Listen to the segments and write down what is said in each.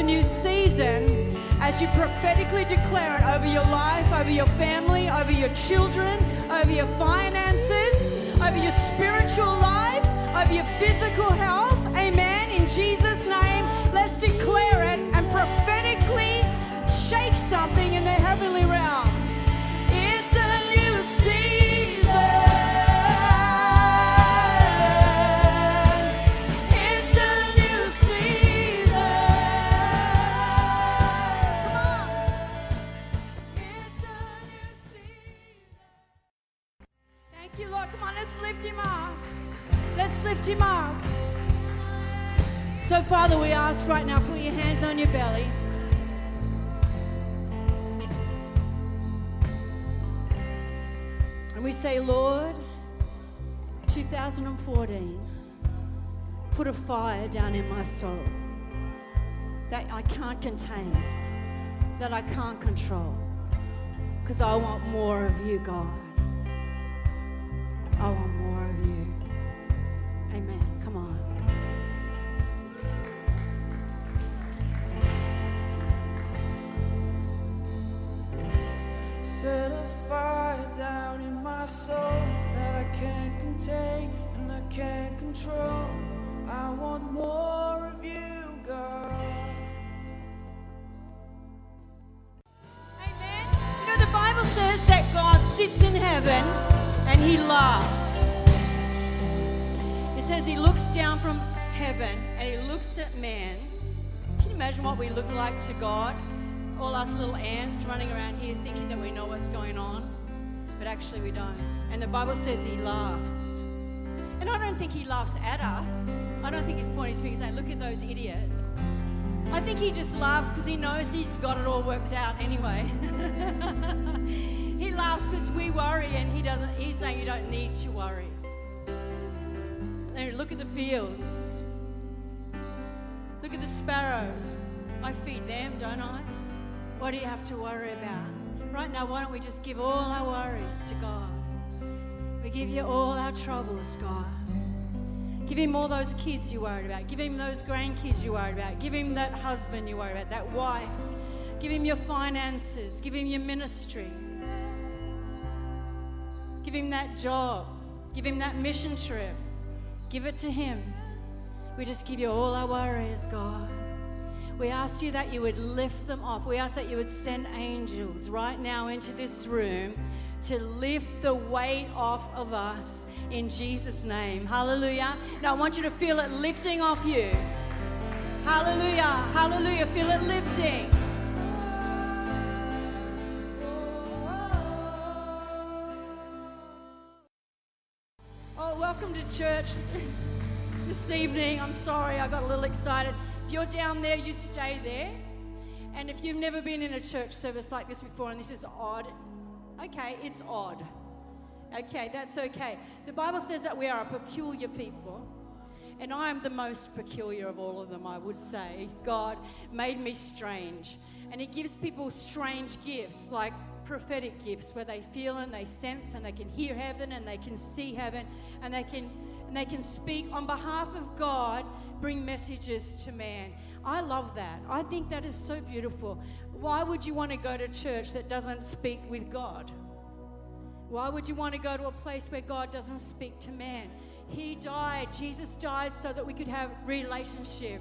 A New Season as you prophetically declare it over your life, over your family, over your children, over your finances, over your spiritual life, over your physical health. Amen. In Jesus' name, let's declare it and prophetically shake something Thank you, Lord. Come on, let's lift him up. Let's lift him up. So, Father, we ask right now, put your hands on your belly. And we say, Lord, 2014, put a fire down in my soul that I can't contain, that I can't control. Because I want more of you, God. I want more of you. Amen. Come on. Set a fire down in my soul that I can't contain and I can't control. I want more of you, God. Amen. You know, the Bible says that God sits in heaven and he laughs. It says he looks down from heaven and he looks at man. Can you imagine what we look like to God? All us little ants running around here thinking that we know what's going on, but actually we don't. And the Bible says he laughs. And I don't think he laughs at us. I don't think he's pointing his finger saying, Look at those idiots. I think he just laughs because he knows he's got it all worked out anyway. he laughs because we worry and he doesn't, he's saying you don't need to worry. And look at the fields. Look at the sparrows. I feed them, don't I? What do you have to worry about? Right now, why don't we just give all our worries to God? We give you all our troubles, God. Give him all those kids you worried about. Give him those grandkids you worried about. Give him that husband you worried about, that wife. Give him your finances. Give him your ministry. Give him that job. Give him that mission trip. Give it to him. We just give you all our worries, God. We ask you that you would lift them off. We ask that you would send angels right now into this room to lift the weight off of us in Jesus' name. Hallelujah. Now I want you to feel it lifting off you. Hallelujah. Hallelujah. Feel it lifting. Church this evening. I'm sorry, I got a little excited. If you're down there, you stay there. And if you've never been in a church service like this before and this is odd, okay, it's odd. Okay, that's okay. The Bible says that we are a peculiar people. And I am the most peculiar of all of them, I would say. God made me strange. And He gives people strange gifts, like prophetic gifts, where they feel and they sense and they can hear heaven and they can see heaven and they can and they can speak on behalf of God, bring messages to man. I love that. I think that is so beautiful. Why would you want to go to church that doesn't speak with God? Why would you want to go to a place where God doesn't speak to man? He died. Jesus died so that we could have relationship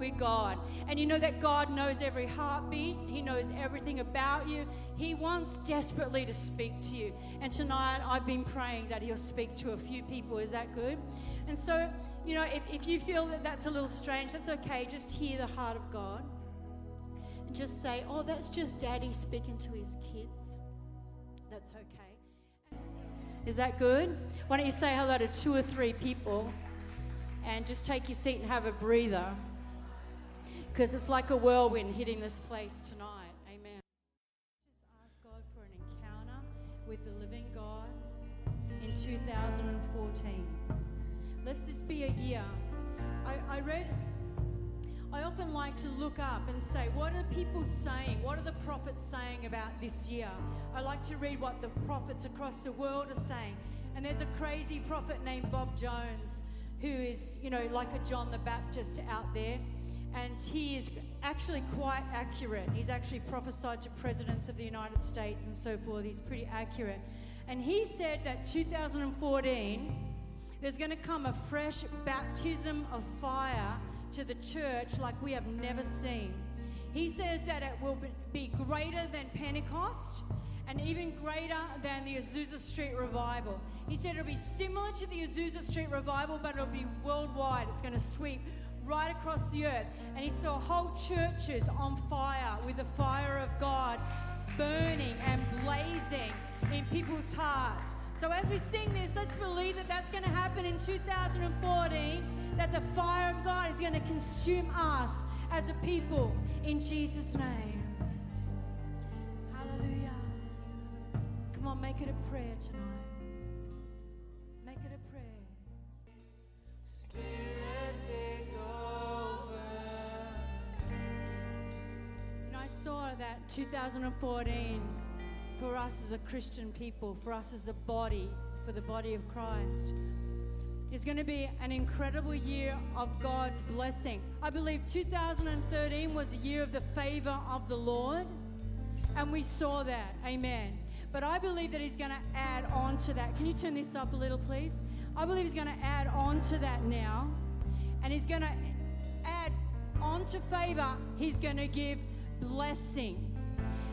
with God. And you know that God knows every heartbeat. He knows everything about you. He wants desperately to speak to you. And tonight I've been praying that he'll speak to a few people. Is that good? And so, you know, if, if you feel that that's a little strange, that's okay. Just hear the heart of God. And just say, oh, that's just daddy speaking to his kids. That's okay. Is that good? Why don't you say hello to two or three people and just take your seat and have a breather? Because it's like a whirlwind hitting this place tonight. Amen. Just ask God for an encounter with the living God in 2014. Let's this be a year. I, I read I often like to look up and say, what are people saying? What are the prophets saying about this year? I like to read what the prophets across the world are saying. And there's a crazy prophet named Bob Jones who is, you know, like a John the Baptist out there. And he is actually quite accurate. He's actually prophesied to presidents of the United States and so forth. He's pretty accurate. And he said that 2014, there's going to come a fresh baptism of fire to the church like we have never seen. He says that it will be greater than Pentecost and even greater than the Azusa Street revival. He said it'll be similar to the Azusa Street revival, but it'll be worldwide. It's going to sweep right across the earth. And he saw whole churches on fire with the fire of God burning and blazing in people's hearts. So as we sing this, let's believe that that's going to happen in 2014, that the fire of God is going to consume us as a people in Jesus' name. Hallelujah. Come on, make it a prayer tonight. That 2014 for us as a Christian people, for us as a body, for the body of Christ, is going to be an incredible year of God's blessing. I believe 2013 was the year of the favor of the Lord, and we saw that. Amen. But I believe that He's going to add on to that. Can you turn this up a little, please? I believe He's going to add on to that now, and He's going to add on to favor, He's going to give blessing.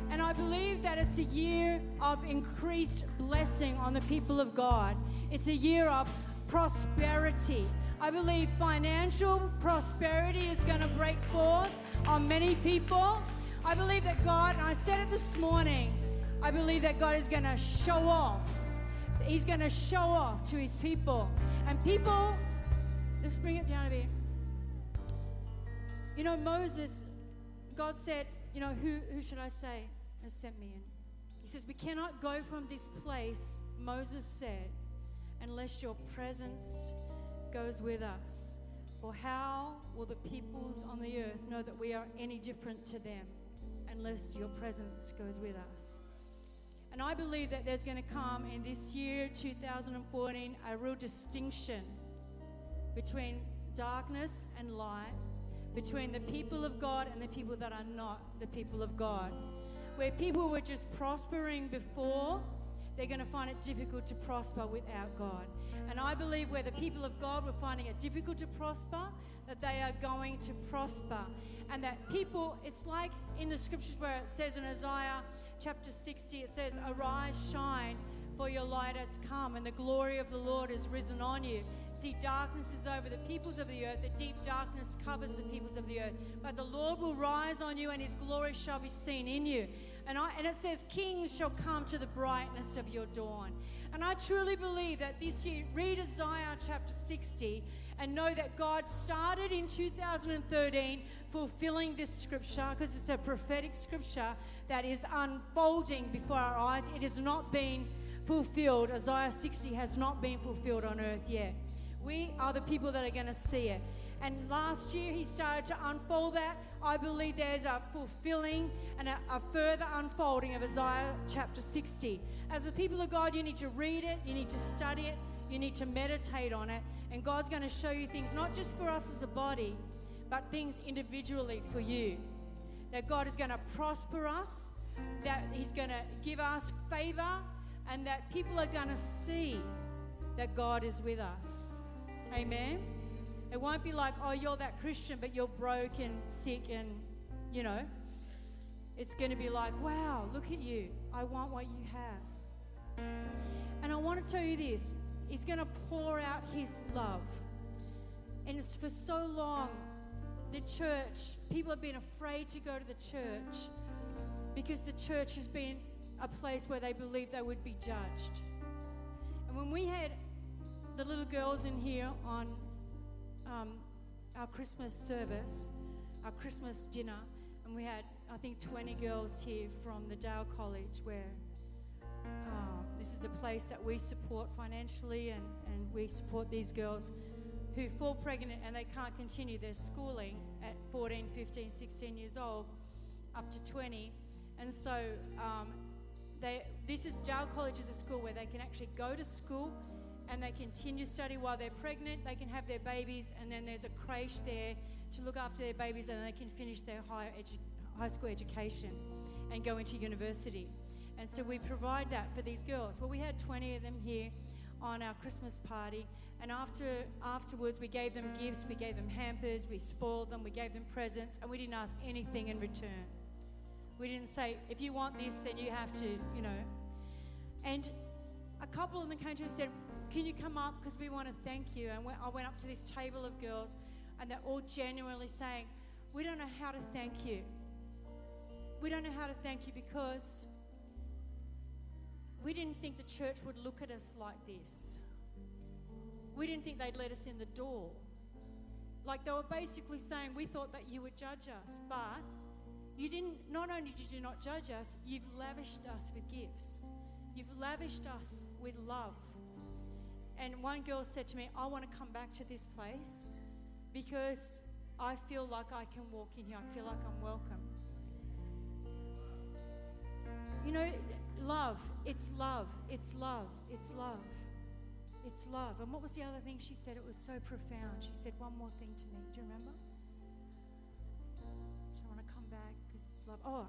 And I believe that it's a year of increased blessing on the people of God. It's a year of prosperity. I believe financial prosperity is going to break forth on many people. I believe that God, and I said it this morning, I believe that God is going to show off. He's going to show off to his people. And people, let's bring it down a bit. You know, Moses, God said, you know, who, who should I say has sent me in? He says, we cannot go from this place, Moses said, unless your presence goes with us. For how will the peoples on the earth know that we are any different to them unless your presence goes with us? And I believe that there's going to come in this year, 2014, a real distinction between darkness and light, between the people of God and the people that are not the people of God. Where people were just prospering before, they're going to find it difficult to prosper without God. And I believe where the people of God were finding it difficult to prosper, that they are going to prosper. And that people, it's like in the scriptures where it says in Isaiah chapter 60, it says, Arise, shine, for your light has come, and the glory of the Lord has risen on you. See, darkness is over the peoples of the earth, the deep darkness covers the peoples of the earth. But the Lord will rise on you, and his glory shall be seen in you. And, I, and it says, Kings shall come to the brightness of your dawn. And I truly believe that this year, read Isaiah chapter 60 and know that God started in 2013 fulfilling this scripture because it's a prophetic scripture that is unfolding before our eyes. It has not been fulfilled. Isaiah 60 has not been fulfilled on earth yet. We are the people that are going to see it. And last year he started to unfold that. I believe there's a fulfilling and a, a, further unfolding of Isaiah chapter 60. As a people of God, you need to read it, you need to study it, you need to meditate on it. And God's going to show you things not just for us as a body, but things individually for you. That God is going to prosper us, that He's going to give us favor, and that people are going to see that God is with us. Amen. It won't be like, oh, you're that Christian, but you're broken, sick, and, you know. It's going to be like, wow, look at you. I want what you have. And I want to tell you this He's going to pour out His love. And it's for so long, the church, people have been afraid to go to the church because the church has been a place where they believed they would be judged. And when we had the little girls in here on um, our Christmas service, our Christmas dinner, and we had, I think, 20 girls here from the Dale College, where uh, this is a place that we support financially, and, and we support these girls who fall pregnant and they can't continue their schooling at 14, 15, 16 years old up to 20. And so um, they, this is Dale College is a school where they can actually go to school and they continue study while they're pregnant. They can have their babies, and then there's a creche there to look after their babies, and they can finish their higher edu- high school education and go into university. And so we provide that for these girls. Well, we had 20 of them here on our Christmas party, and after afterwards we gave them gifts, we gave them hampers, we spoiled them, we gave them presents, and we didn't ask anything in return. We didn't say, if you want this, then you have to, you know. And a couple of them came to us and said, Can you come up? Because we want to thank you. And I went up to this table of girls, and they're all genuinely saying, We don't know how to thank you. We don't know how to thank you because we didn't think the church would look at us like this. We didn't think they'd let us in the door. Like they were basically saying, We thought that you would judge us, but you didn't, not only did you not judge us, you've lavished us with gifts. You've lavished us with love. And one girl said to me, I want to come back to this place because I feel like I can walk in here. I feel like I'm welcome. You know, love, it's love, it's love, it's love, it's love. And what was the other thing she said? It was so profound. She said one more thing to me. Do you remember? So I want to come back because it's love. Oh,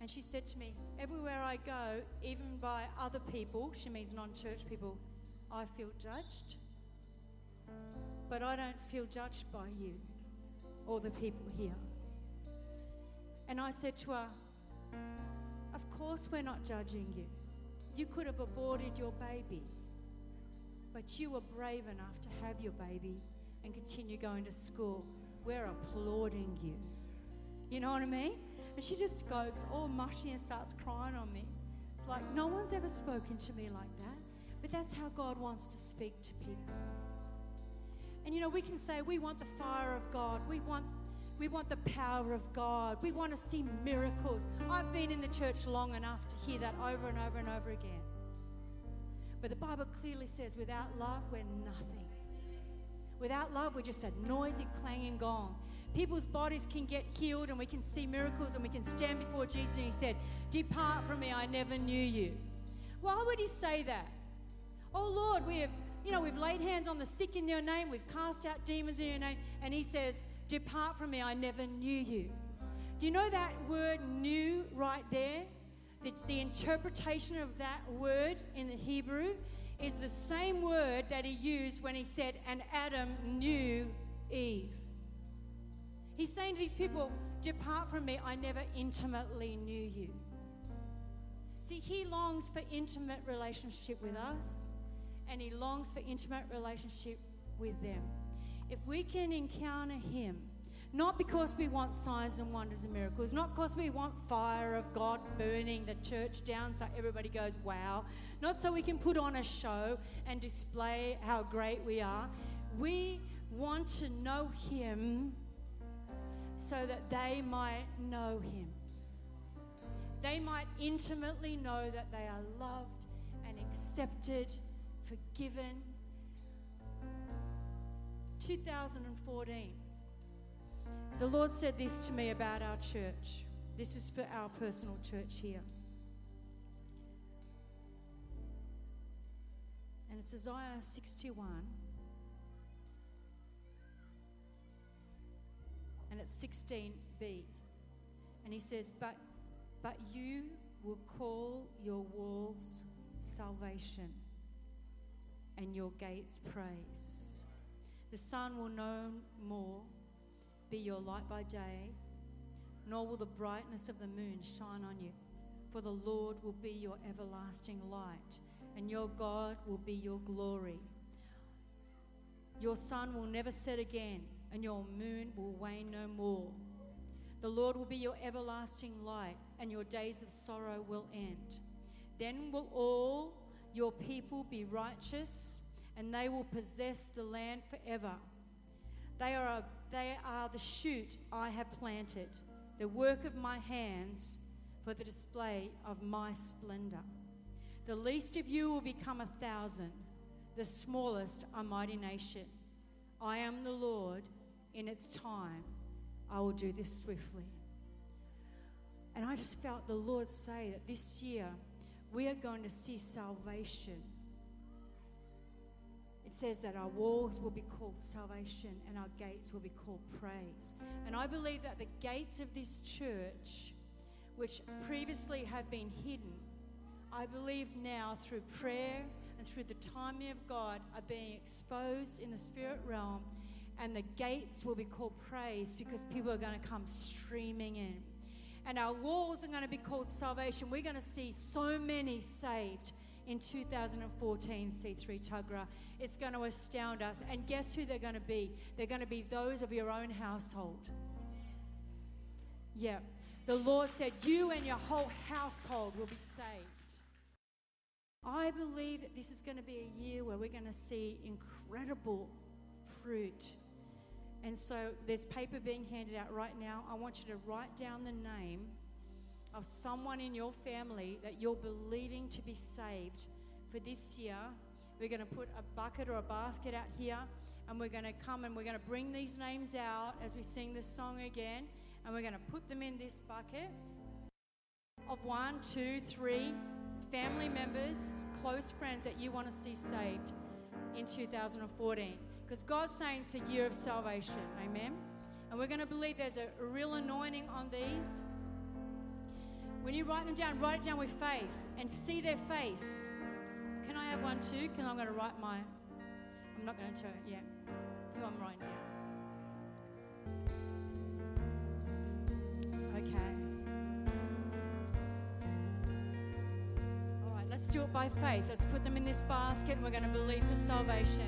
and she said to me, everywhere I go, even by other people, she means non church people, I feel judged. But I don't feel judged by you or the people here. And I said to her, Of course, we're not judging you. You could have aborted your baby, but you were brave enough to have your baby and continue going to school. We're applauding you. You know what I mean? And she just goes all mushy and starts crying on me. It's like, no one's ever spoken to me like that. But that's how God wants to speak to people. And you know, we can say we want the fire of God. We want we want the power of God. We want to see miracles. I've been in the church long enough to hear that over and over and over again. But the Bible clearly says without love, we're nothing. Without love, we're just a noisy, clanging gong. People's bodies can get healed and we can see miracles and we can stand before Jesus and He said, Depart from me, I never knew you. Why would He say that? Oh Lord, we have, you know, we've laid hands on the sick in your name, we've cast out demons in your name, and He says, Depart from me, I never knew you. Do you know that word knew right there? The, the interpretation of that word in the Hebrew is the same word that he used when he said, and Adam knew Eve. He's saying to these people, Depart from me, I never intimately knew you. See, he longs for intimate relationship with us, and he longs for intimate relationship with them. If we can encounter him, not because we want signs and wonders and miracles, not because we want fire of God burning the church down so everybody goes, wow, not so we can put on a show and display how great we are. We want to know him so that they might know him. They might intimately know that they are loved and accepted, forgiven. 2014, the Lord said this to me about our church. This is for our personal church here. And it's Isaiah 61. And it's 16b. And he says, But but you will call your walls salvation and your gates praise. The sun will no more be your light by day, nor will the brightness of the moon shine on you. For the Lord will be your everlasting light, and your God will be your glory. Your sun will never set again, and your moon will wane no more. The Lord will be your everlasting light, and your days of sorrow will end. Then will all your people be righteous, and they will possess the land forever. They are, they are the shoot I have planted, the work of my hands for the display of my splendor. The least of you will become a thousand, the smallest a mighty nation. I am the Lord, in its time I will do this swiftly. And I just felt the Lord say that this year we are going to see salvation. It says that our walls will be called salvation and our gates will be called praise. And I believe that the gates of this church, which previously have been hidden, I believe now through prayer and through the timing of God are being exposed in the spirit realm. And the gates will be called praise because people are going to come streaming in. And our walls are going to be called salvation. We're going to see so many saved in 2014 C3 Tuggerah. It's going to astound us. And guess who they're going to be? They're going to be those of your own household. Yeah. The Lord said, You and your whole household will be saved. I believe that this is going to be a year where we're going to see incredible fruit. And so there's paper being handed out right now. I want you to write down the name of someone in your family that you're believing to be saved for this year. We're going to put a bucket or a basket out here and we're going to come and we're going to bring these names out as we sing this song again and we're going to put them in this bucket of one, two, three family members, close friends that you want to see saved in 2014. Because God's saying it's a year of salvation. Amen. And we're going to believe there's a, real anointing on these. When you write them down, write it down with faith and see their face. Can I have one too? Can I'm going to write my. I'm not going to tell you. Yeah. Who I'm writing down. Okay. All right, let's do it by faith. Let's put them in this basket we're going to believe for salvation.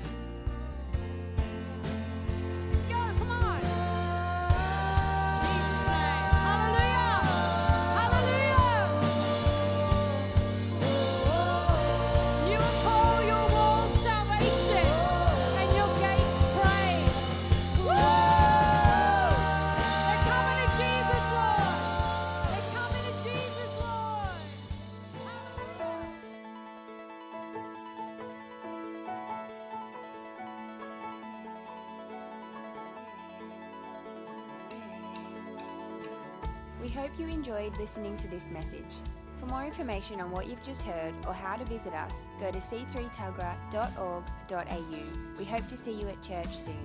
We hope you enjoyed listening to this message. For more information on what you've just heard or how to visit us, go to c3tuggerah.org.au. We hope to see you at church soon.